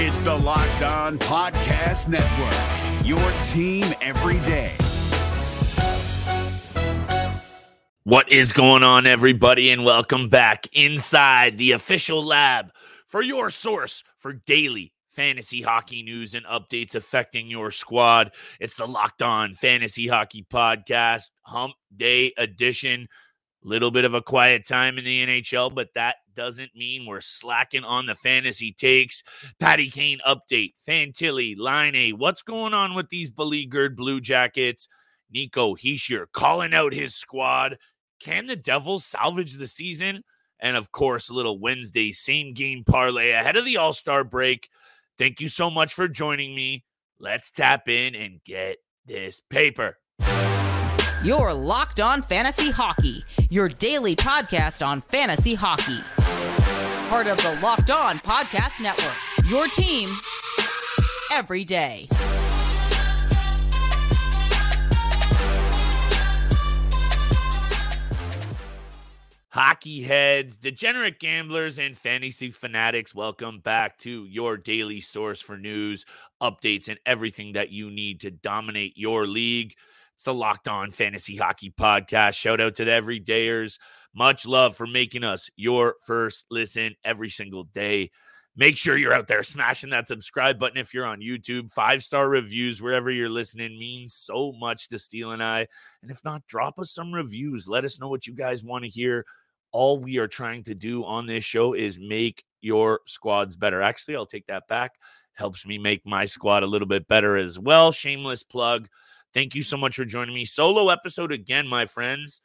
It's the Locked On Podcast Network, your team every day. What is going on, everybody, and welcome back inside the official lab for your source for daily fantasy hockey news and updates affecting your squad. It's the Locked On Fantasy Hockey Podcast, Hump Day Edition. Little bit of a quiet time in the NHL, but that doesn't mean we're slacking on the fantasy takes. Patty Kane update, Fantilli, Laine. What's going on with these beleaguered Blue Jackets? Nico Hischier calling out his squad. Can the Devils salvage the season? And of course, a little Wednesday same game parlay ahead of the All Star break. Thank you so much for joining me. Let's tap in and get this paper. Your Locked On Fantasy Hockey, your daily podcast on fantasy hockey. Part of the Locked On Podcast Network, your team every day. Hockey heads, degenerate gamblers, and fantasy fanatics, welcome back to your daily source for news, updates, and everything that you need to dominate your league. It's the Locked On Fantasy Hockey Podcast. Shout out to the everydayers. Much love for making us your first listen every single day. Make sure you're out there smashing that subscribe button if you're on YouTube. Five star reviews wherever you're listening means so much to Steele and I. And if not, drop us some reviews. Let us know what you guys want to hear. All we are trying to do on this show is make your squads better. Actually, I'll take that back. Helps me make my squad a little bit better as well. Shameless plug. Thank you so much for joining me. Solo episode again, my friends.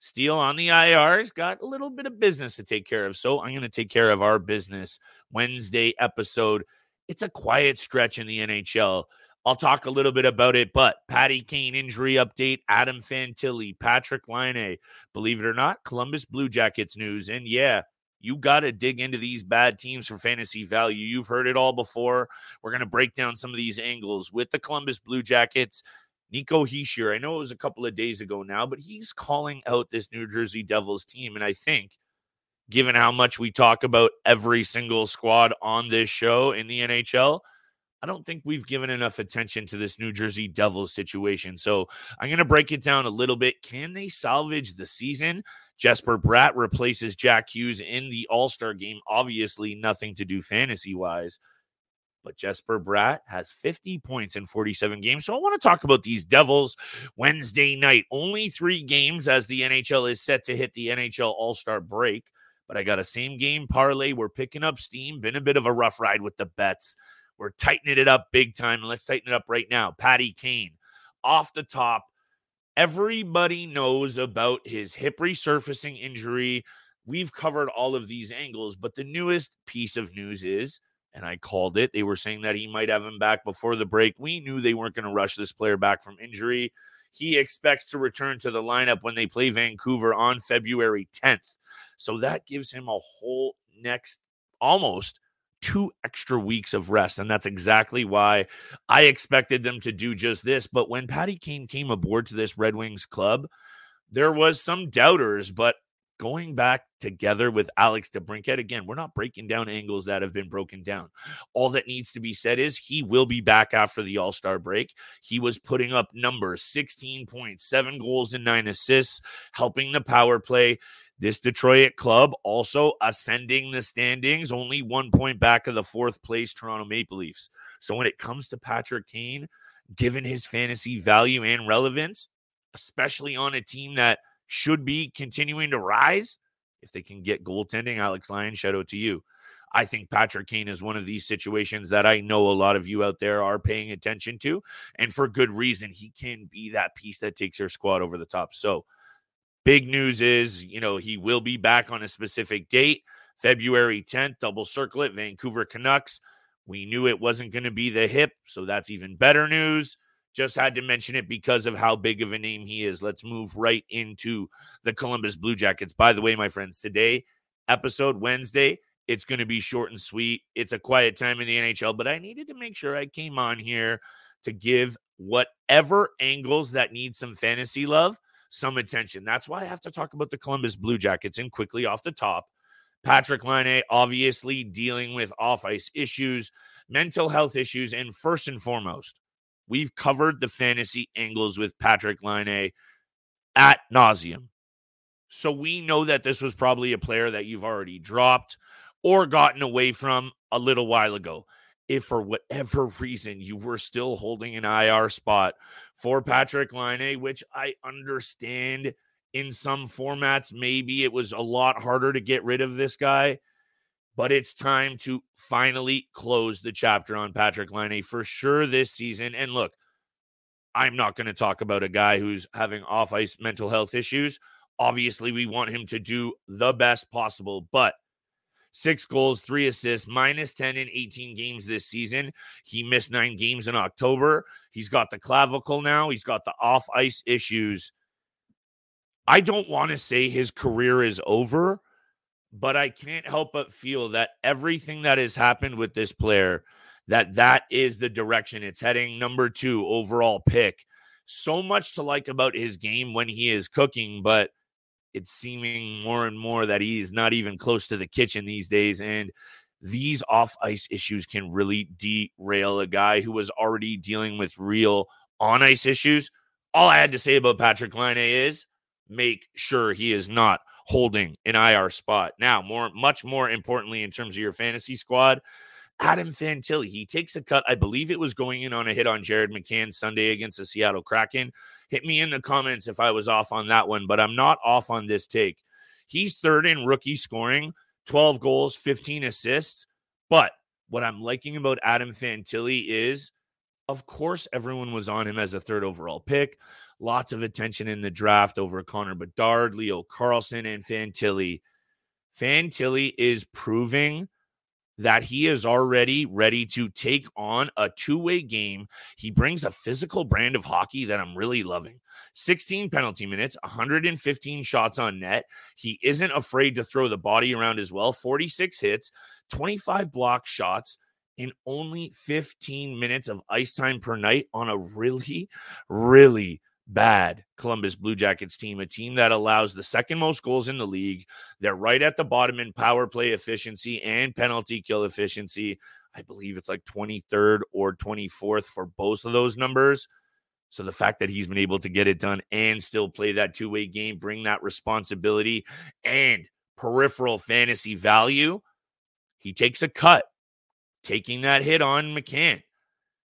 Steele on the IR's got a little bit of business to take care of. So I'm going to take care of our business Wednesday episode. It's a quiet stretch in the NHL. I'll talk a little bit about it, but Patty Kane injury update, Adam Fantilli, Patrick Laine, believe it or not, Columbus Blue Jackets news. And yeah, you got to dig into these bad teams for fantasy value. You've heard it all before. We're going to break down some of these angles with the Columbus Blue Jackets. Nico Hischier, I know it was a couple of days ago now, but he's calling out this New Jersey Devils team. And I think, given how much we talk about every single squad on this show in the NHL, I don't think we've given enough attention to this New Jersey Devils situation. So I'm going to break it down a little bit. Can they salvage the season? Jesper Bratt replaces Jack Hughes in the All Star game. Obviously, nothing to do fantasy wise but Jesper Bratt has 50 points in 47 games. So I want to talk about these Devils Wednesday night. Only three games as the NHL is set to hit the NHL All Star break. But I got a same game parlay. We're picking up steam. Been a bit of a rough ride with the bets. We're tightening it up big time. And let's tighten it up right now. Patty Kane off the top. Everybody knows about his hip resurfacing injury. We've covered all of these angles, but the newest piece of news is and I called it. They were saying that he might have him back before the break. We knew they weren't going to rush this player back from injury. He expects to return to the lineup when they play Vancouver on February 10th. So that gives him a whole next almost two extra weeks of rest. And that's exactly why I expected them to do just this. But when Patty Kane came aboard to this Red Wings club, there was some doubters, but going back together with Alex DeBrincat. Again, we're not breaking down angles that have been broken down. All that needs to be said is he will be back after the All Star break. He was putting up numbers 16 points, seven goals, and nine assists, helping the power play. This Detroit club also ascending the standings, only one point back of the fourth place Toronto Maple Leafs. So when it comes to Patrick Kane, given his fantasy value and relevance, especially on a team that should be continuing to rise if they can get goaltending. Alex Lyon, shout out to you. I think Patrick Kane is one of these situations that I know a lot of you out there are paying attention to, and for good reason. He can be that piece that takes your squad over the top. So, big news is, you know, he will be back on a specific date, February 10th. Double circle it, Vancouver Canucks. We knew it wasn't going to be the hip, so that's even better news. Just had to mention it because of how big of a name he is. Let's move right into the Columbus Blue Jackets. By the way, my friends, today, episode Wednesday, it's going to be short and sweet. It's a quiet time in the NHL, but I needed to make sure I came on here to give whatever angles that need some fantasy love some attention. That's why I have to talk about the Columbus Blue Jackets. And quickly off the top, Patrick Laine obviously dealing with off ice issues, mental health issues, and first and foremost, we've covered the fantasy angles with Patrick Laine at nauseum. So we know that this was probably a player that you've already dropped or gotten away from a little while ago. If for whatever reason you were still holding an IR spot for Patrick Laine, which I understand in some formats, maybe it was a lot harder to get rid of this guy, but it's time to finally close the chapter on Patrick Laine for sure this season. And look, I'm not going to talk about a guy who's having off ice mental health issues. Obviously, we want him to do the best possible, but six goals, three assists, minus 10 in 18 games this season. He missed nine games in October. He's got the clavicle now, he's got the off ice issues. I don't want to say his career is over, but I can't help but feel that everything that has happened with this player that that is the direction it's heading number 2 overall pick so much to like about his game when he is cooking but it's seeming more and more that he's not even close to the kitchen these days. And these off ice issues can really derail a guy who was already dealing with real on ice issues. All I had to say about Patrick Laine is make sure he is not holding an IR spot. Now, more much more importantly in terms of your fantasy squad, Adam Fantilli, he takes a cut. I believe it was going in on a hit on Jared McCann Sunday against the Seattle Kraken. Hit me in the comments if I was off on that one, but I'm not off on this take. He's third in rookie scoring, 12 goals, 15 assists. But what I'm liking about Adam Fantilli is, of course, everyone was on him as a third overall pick. Lots of attention in the draft over Connor Bedard, Leo Carlsson, and Fantilli. Fantilli is proving that he is already ready to take on a two way game. He brings a physical brand of hockey that I'm really loving. 16 penalty minutes, 115 shots on net. He isn't afraid to throw the body around as well. 46 hits, 25 block shots. In only 15 minutes of ice time per night on a really, really bad Columbus Blue Jackets team, a team that allows the second most goals in the league. They're right at the bottom in power play efficiency and penalty kill efficiency. I believe it's like 23rd or 24th for both of those numbers. So the fact that he's been able to get it done and still play that two way game, bring that responsibility and peripheral fantasy value, he takes a cut, taking that hit on McCann.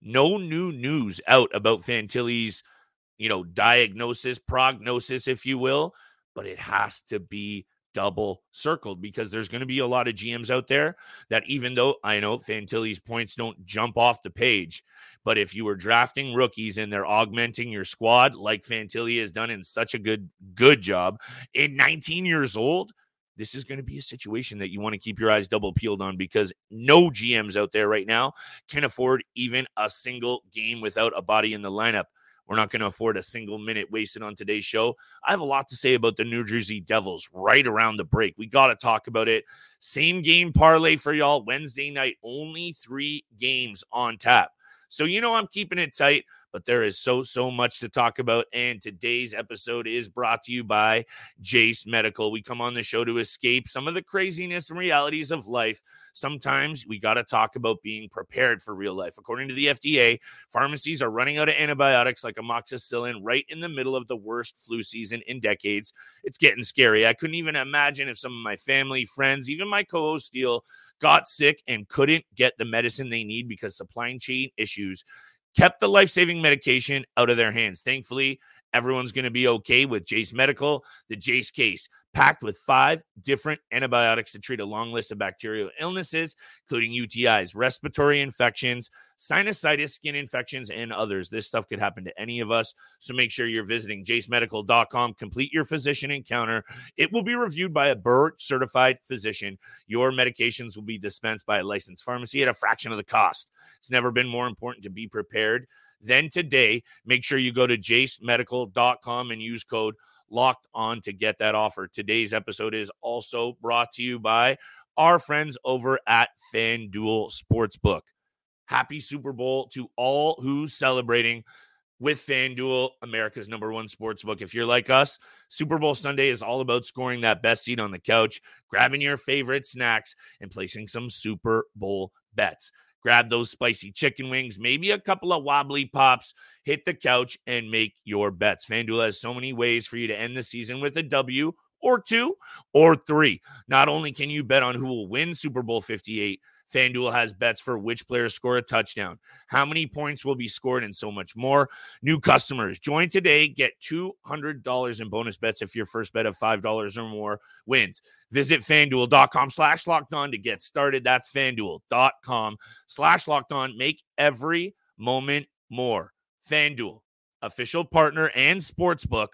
No new news out about Fantilli's you know, diagnosis, prognosis, if you will, but it has to be double circled because there's going to be a lot of GMs out there that even though I know Fantilli's points don't jump off the page, but if you were drafting rookies and they're augmenting your squad like Fantilli has done in such a good good job in 19 years old, this is going to be a situation that you want to keep your eyes double peeled on because no GMs out there right now can afford even a single game without a body in the lineup. We're not going to afford a single minute wasted on today's show. I have a lot to say about the New Jersey Devils right around the break. We got to talk about it. Same game parlay for y'all Wednesday night. Only three games on tap. So, you know, I'm keeping it tight but there is so, so much to talk about. And today's episode is brought to you by Jase Medical. We come on the show to escape some of the craziness and realities of life. Sometimes we got to talk about being prepared for real life. According to the FDA, pharmacies are running out of antibiotics like amoxicillin right in the middle of the worst flu season in decades. It's getting scary. I couldn't even imagine if some of my family, friends, even my co host Steele, got sick and couldn't get the medicine they need because supply chain issues kept the life saving medication out of their hands. Thankfully, everyone's going to be okay with Jase Medical. The Jase case packed with five different antibiotics to treat a long list of bacterial illnesses, including UTIs, respiratory infections, sinusitis, skin infections, and others. This stuff could happen to any of us. So make sure you're visiting jasemedical.com. Complete your physician encounter. It will be reviewed by a board certified physician. Your medications will be dispensed by a licensed pharmacy at a fraction of the cost. It's never been more important to be prepared than today. Make sure you go to jasemedical.com and use code locked on to get that offer. Today's episode is also brought to you by our friends over at FanDuel Sportsbook. Happy Super Bowl to all who's celebrating. with FanDuel, America's number one sportsbook. If you're like us, Super Bowl Sunday is all about scoring that best seat on the couch, grabbing your favorite snacks, and placing some Super Bowl bets. Grab those spicy chicken wings, maybe a couple of wobbly pops, hit the couch, and make your bets. FanDuel has so many ways for you to end the season with a W or two or three. Not only can you bet on who will win Super Bowl 58, FanDuel has bets for which players score a touchdown, how many points will be scored, and so much more. New customers join today. Get $200 in bonus bets if your first bet of $5 or more wins. Visit fanduel.com slash locked on to get started. That's fanduel.com slash locked on. Make every moment more. FanDuel, official partner and sportsbook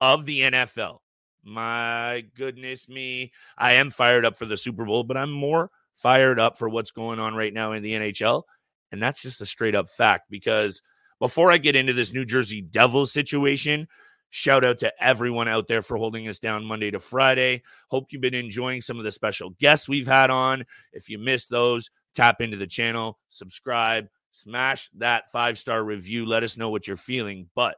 of the NFL. My goodness me. I am fired up for the Super Bowl, but I'm more fired up for what's going on right now in the NHL. And that's just a straight up fact because before I get into this New Jersey Devils situation, shout out to everyone out there for holding us down Monday to Friday. Hope you've been enjoying some of the special guests we've had on. If you missed those, tap into the channel, subscribe, smash that five star review. Let us know what you're feeling. But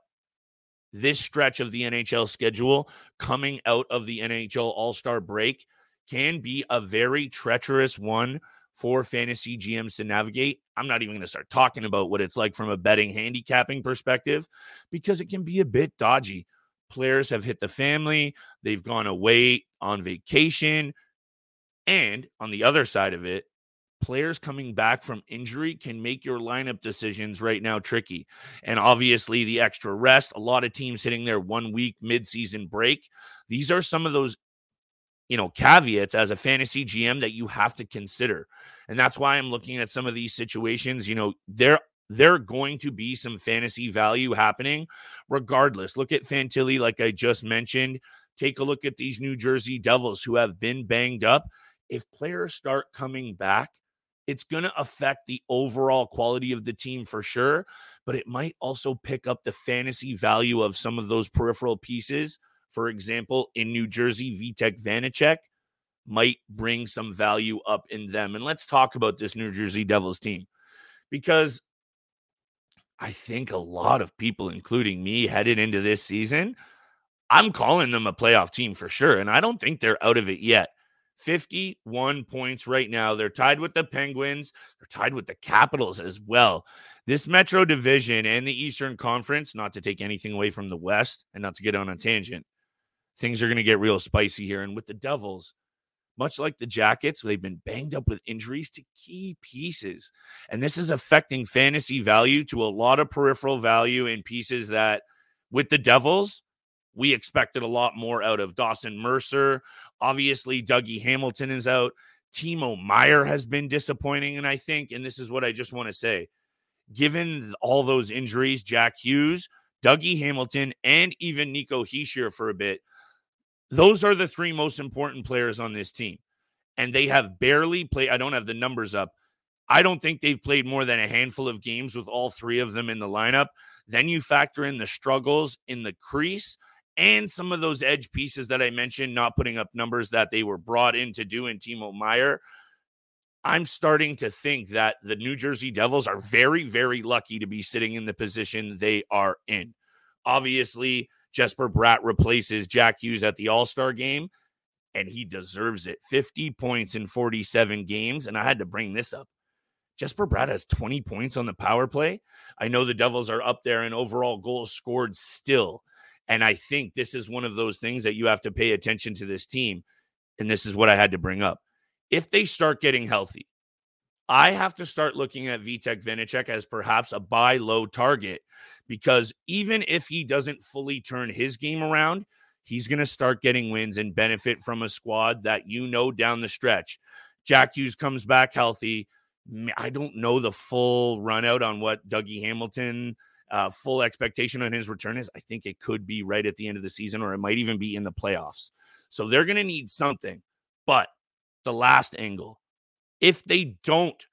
this stretch of the NHL schedule coming out of the NHL All Star break can be a very treacherous one for fantasy GMs to navigate. I'm not even going to start talking about what it's like from a betting handicapping perspective because it can be a bit dodgy. Players have hit the family, they've gone away on vacation. And on the other side of it, players coming back from injury can make your lineup decisions right now tricky. And obviously, the extra rest, a lot of teams hitting their one week midseason break. These are some of those you know, caveats as a fantasy GM that you have to consider. And that's why I'm looking at some of these situations. You know, there there going to be some fantasy value happening regardless. Look at Fantilli, like I just mentioned. Take a look at these New Jersey Devils who have been banged up. If players start coming back, it's going to affect the overall quality of the team for sure, but it might also pick up the fantasy value of some of those peripheral pieces for example, in New Jersey, Vitek Vanecek might bring some value up in them. And let's talk about this New Jersey Devils team because I think a lot of people, including me, headed into this season, I'm calling them a playoff team for sure. And I don't think they're out of it yet. 51 points right now. They're tied with the Penguins. They're tied with the Capitals as well. This Metro Division and the Eastern Conference, not to take anything away from the West and not to get on a tangent, things are going to get real spicy here. And with the Devils, much like the Jackets, they've been banged up with injuries to key pieces. And this is affecting fantasy value to a lot of peripheral value in pieces that with the Devils, we expected a lot more out of Dawson Mercer. Obviously, Dougie Hamilton is out. Timo Meier has been disappointing. And I think, and this is what I just want to say, given all those injuries, Jack Hughes, Dougie Hamilton, and even Nico Hischier for a bit, those are the three most important players on this team. And they have barely played. I don't have the numbers up. I don't think they've played more than a handful of games with all three of them in the lineup. Then you factor in the struggles in the crease and some of those edge pieces that I mentioned, not putting up numbers that they were brought in to do in Timo Meier. I'm starting to think that the New Jersey Devils are very, very lucky to be sitting in the position they are in. Obviously, Jesper Bratt replaces Jack Hughes at the All Star game, and he deserves it. 50 points in 47 games. And I had to bring this up. Jesper Bratt has 20 points on the power play. I know the Devils are up there in overall goals scored still. And I think this is one of those things that you have to pay attention to this team. And this is what I had to bring up. If they start getting healthy, I have to start looking at Vitek Vanecek as perhaps a buy low target because even if he doesn't fully turn his game around, he's going to start getting wins and benefit from a squad that you know down the stretch. Jack Hughes comes back healthy. I don't know the full run out on what Dougie Hamilton uh, full expectation on his return is. I think it could be right at the end of the season, or it might even be in the playoffs. So they're going to need something. But the last angle, if they don't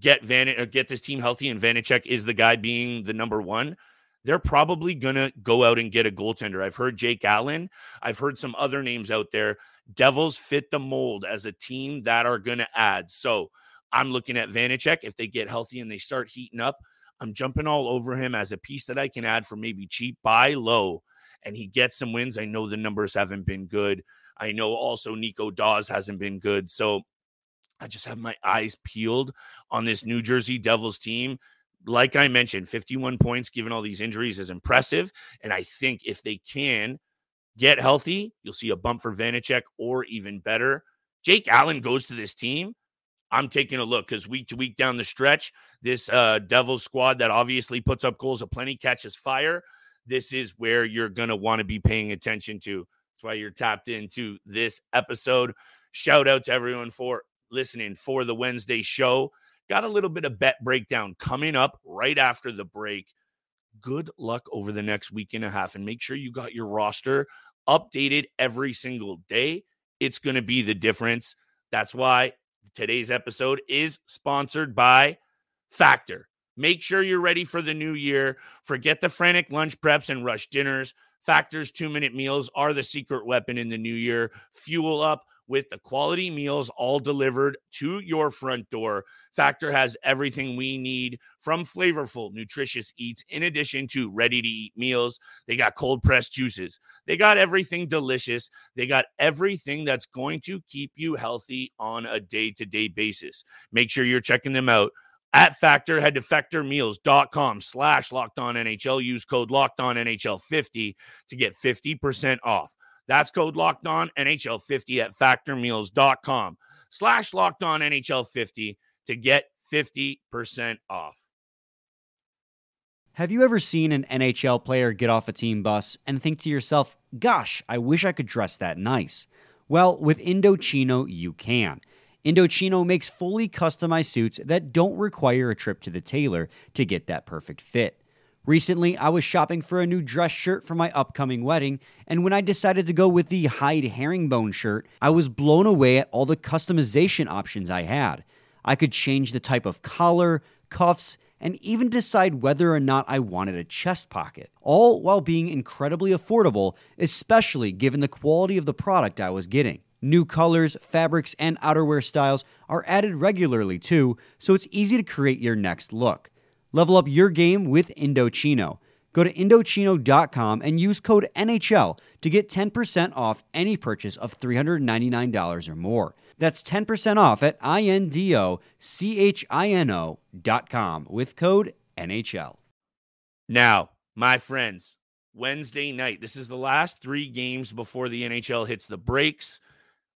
get Van uh, get this team healthy and Vanecek is the guy being the number one, they're probably gonna go out and get a goaltender. I've heard Jake Allen. I've heard some other names out there. Devils fit the mold as a team that are gonna add. So I'm looking at Vanecek. If they get healthy and they start heating up, I'm jumping all over him as a piece that I can add for maybe cheap, buy low, and he gets some wins. I know the numbers haven't been good. I know also Nico Daws hasn't been good. So I just have my eyes peeled on this New Jersey Devils team. Like I mentioned, 51 points given all these injuries is impressive. And I think if they can get healthy, you'll see a bump for Vanecek or even better. Jake Allen goes to this team. I'm taking a look because week to week down the stretch, this uh, Devils squad that obviously puts up goals aplenty catches fire. This is where you're going to want to be paying attention to. That's why you're tapped into this episode. Shout out to everyone for listening for the Wednesday show. Got a little bit of bet breakdown coming up right after the break. Good luck over the next week and a half and make sure you got your roster updated every single day. It's going to be the difference. That's why today's episode is sponsored by Factor. Make sure you're ready for the new year. Forget the frantic lunch preps and rush dinners. Factor's two minute meals are the secret weapon in the new year. Fuel up with the quality meals all delivered to your front door. Factor has everything we need from flavorful, nutritious eats, in addition to ready to eat meals. They got cold pressed juices. They got everything delicious. They got everything that's going to keep you healthy on a day to day basis. Make sure you're checking them out at Factor. Head to factormeals.com slash locked on NHL. Use code locked on NHL 50 to get 50% off. That's code locked on NHL 50 at factormeals.com slash locked on NHL 50 to get 50% off. Have you ever seen an NHL player get off a team bus and think to yourself, gosh, I wish I could dress that nice? Well, with Indochino, you can. Indochino makes fully customized suits that don't require a trip to the tailor to get that perfect fit. Recently, I was shopping for a new dress shirt for my upcoming wedding, and when I decided to go with the Hyde herringbone shirt, I was blown away at all the customization options I had. I could change the type of collar, cuffs, and even decide whether or not I wanted a chest pocket, all while being incredibly affordable, especially given the quality of the product I was getting. New colors, fabrics, and outerwear styles are added regularly too, so it's easy to create your next look. Level up your game with Indochino. Go to Indochino.com and use code NHL to get 10% off any purchase of $399 or more. That's 10% off at INDOCHINO.com with code NHL. Now, my friends, Wednesday night. This is the last three games before the NHL hits the brakes.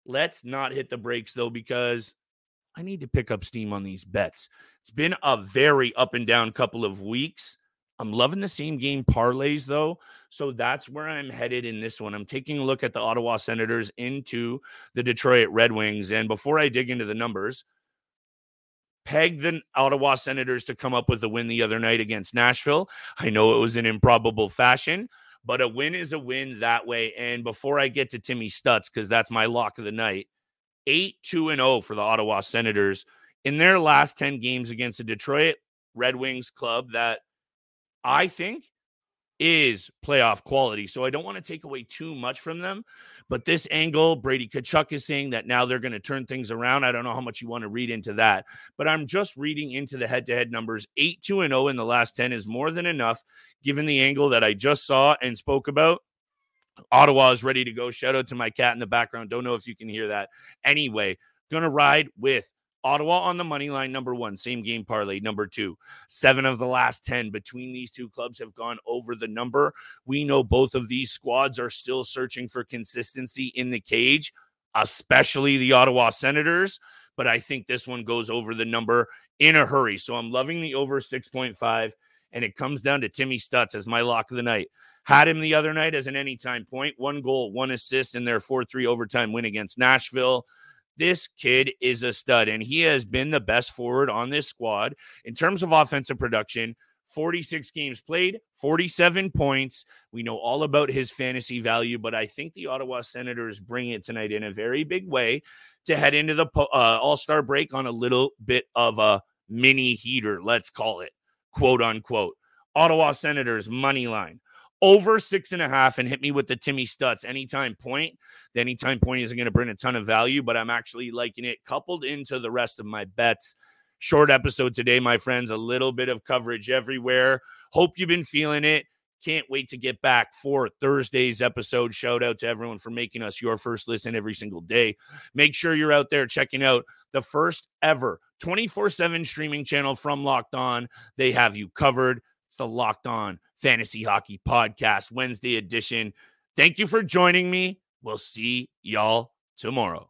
Let's not hit the brakes, though, because I need to pick up steam on these bets. It's been a very up and down couple of weeks. I'm loving the same game parlays though. So that's where I'm headed in this one. I'm taking a look at the Ottawa Senators into the Detroit Red Wings. And before I dig into the numbers, pegged the Ottawa Senators to come up with a win the other night against Nashville. I know it was an improbable fashion, but a win is a win that way. And before I get to Timmy Stutz, because that's my lock of the night, 8 2 and 0 for the Ottawa Senators in their last 10 games against the Detroit Red Wings club that I think is playoff quality. So I don't want to take away too much from them. But this angle, Brady Tkachuk is saying that now they're going to turn things around. I don't know how much you want to read into that, but I'm just reading into the head to head numbers. 8 2 and 0 in the last 10 is more than enough, given the angle that I just saw and spoke about. Ottawa is ready to go. Shout out to my cat in the background. Don't know if you can hear that. Anyway, gonna ride with Ottawa on the money line, number one, same game parlay, number two. Seven of the last 10 between these two clubs have gone over the number. We know both of these squads are still searching for consistency in the cage, especially the Ottawa Senators. But I think this one goes over the number in a hurry. So I'm loving the over 6.5. And it comes down to Timmy Stutz as my lock of the night. Had him the other night as an anytime point, one goal, one assist in their 4 3 overtime win against Nashville. This kid is a stud, and he has been the best forward on this squad in terms of offensive production. 46 games played, 47 points. We know all about his fantasy value, but I think the Ottawa Senators bring it tonight in a very big way to head into the uh, All Star break on a little bit of a mini heater, let's call it, quote unquote. Ottawa Senators money line over six and a half and hit me with the Timmy Stutz anytime point. The anytime point isn't going to bring a ton of value, but I'm actually liking it coupled into the rest of my bets. Short episode today, my friends. A little bit of coverage everywhere. Hope you've been feeling it. Can't wait to get back for Thursday's episode. Shout out to everyone for making us your first listen every single day. Make sure you're out there checking out the first ever 24 7 streaming channel from Locked On. They have you covered. It's the Locked On Fantasy Hockey Podcast, Wednesday edition. Thank you for joining me. We'll see y'all tomorrow.